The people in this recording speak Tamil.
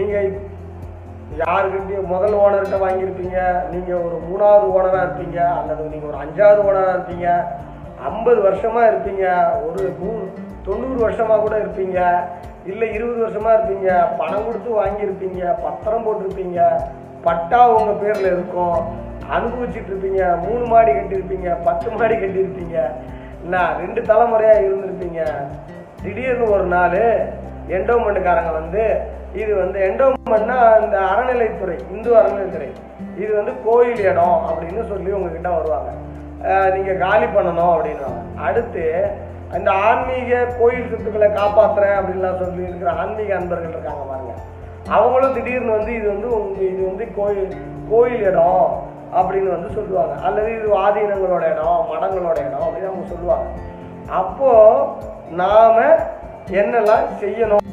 நீங்கள் யாருக்கிட்டையும் முதல் ஓனர்கிட்ட வாங்கியிருப்பீங்க நீங்கள் ஒரு மூணாவது ஓனராக இருப்பீங்க அல்லது நீங்கள் ஒரு அஞ்சாவது ஓனராக இருப்பீங்க ஐம்பது வருஷமாக இருப்பீங்க ஒரு நூ தொண்ணூறு வருஷமாக கூட இருப்பீங்க இல்லை இருபது வருஷமாக இருப்பீங்க பணம் கொடுத்து வாங்கியிருப்பீங்க பத்திரம் போட்டிருப்பீங்க பட்டா உங்கள் பேரில் இருக்கும் அனுபவிச்சுட்டு இருப்பீங்க மூணு மாடி கட்டியிருப்பீங்க பத்து மாடி கட்டியிருப்பீங்க என்ன ரெண்டு தலைமுறையாக இருந்திருப்பீங்க. திடீர்னு ஒரு நாள் என்டோமெண்ட்டுக்காரங்க வந்து இது வந்து என்டோமெண்ட்னா இந்த அறநிலைத்துறை இந்து அறநிலைத்துறை இது வந்து கோயில் இடம் அப்படின்னு சொல்லி உங்ககிட்ட வருவாங்க. நீங்கள் காலி பண்ணணும் அப்படின்வாங்க அடுத்து இந்த ஆன்மீக கோயில் சொத்துக்களை காப்பாற்றுறேன் அப்படின்லாம் சொல்லி இருக்கிற ஆன்மீக அன்பர்கள் இருக்காங்க பாருங்க. அவங்களும் திடீர்னு வந்து இது வந்து உங்க இது வந்து கோயில் கோயில் இடம் அப்படின்னு வந்து சொல்லுவாங்க. அல்லது இது ஆதீனங்களோட இடம் மடங்களோட இடம் அப்படின்னு அவங்க சொல்லுவாங்க. அப்போ நாம என்னெல்லாம் செய்யணும்?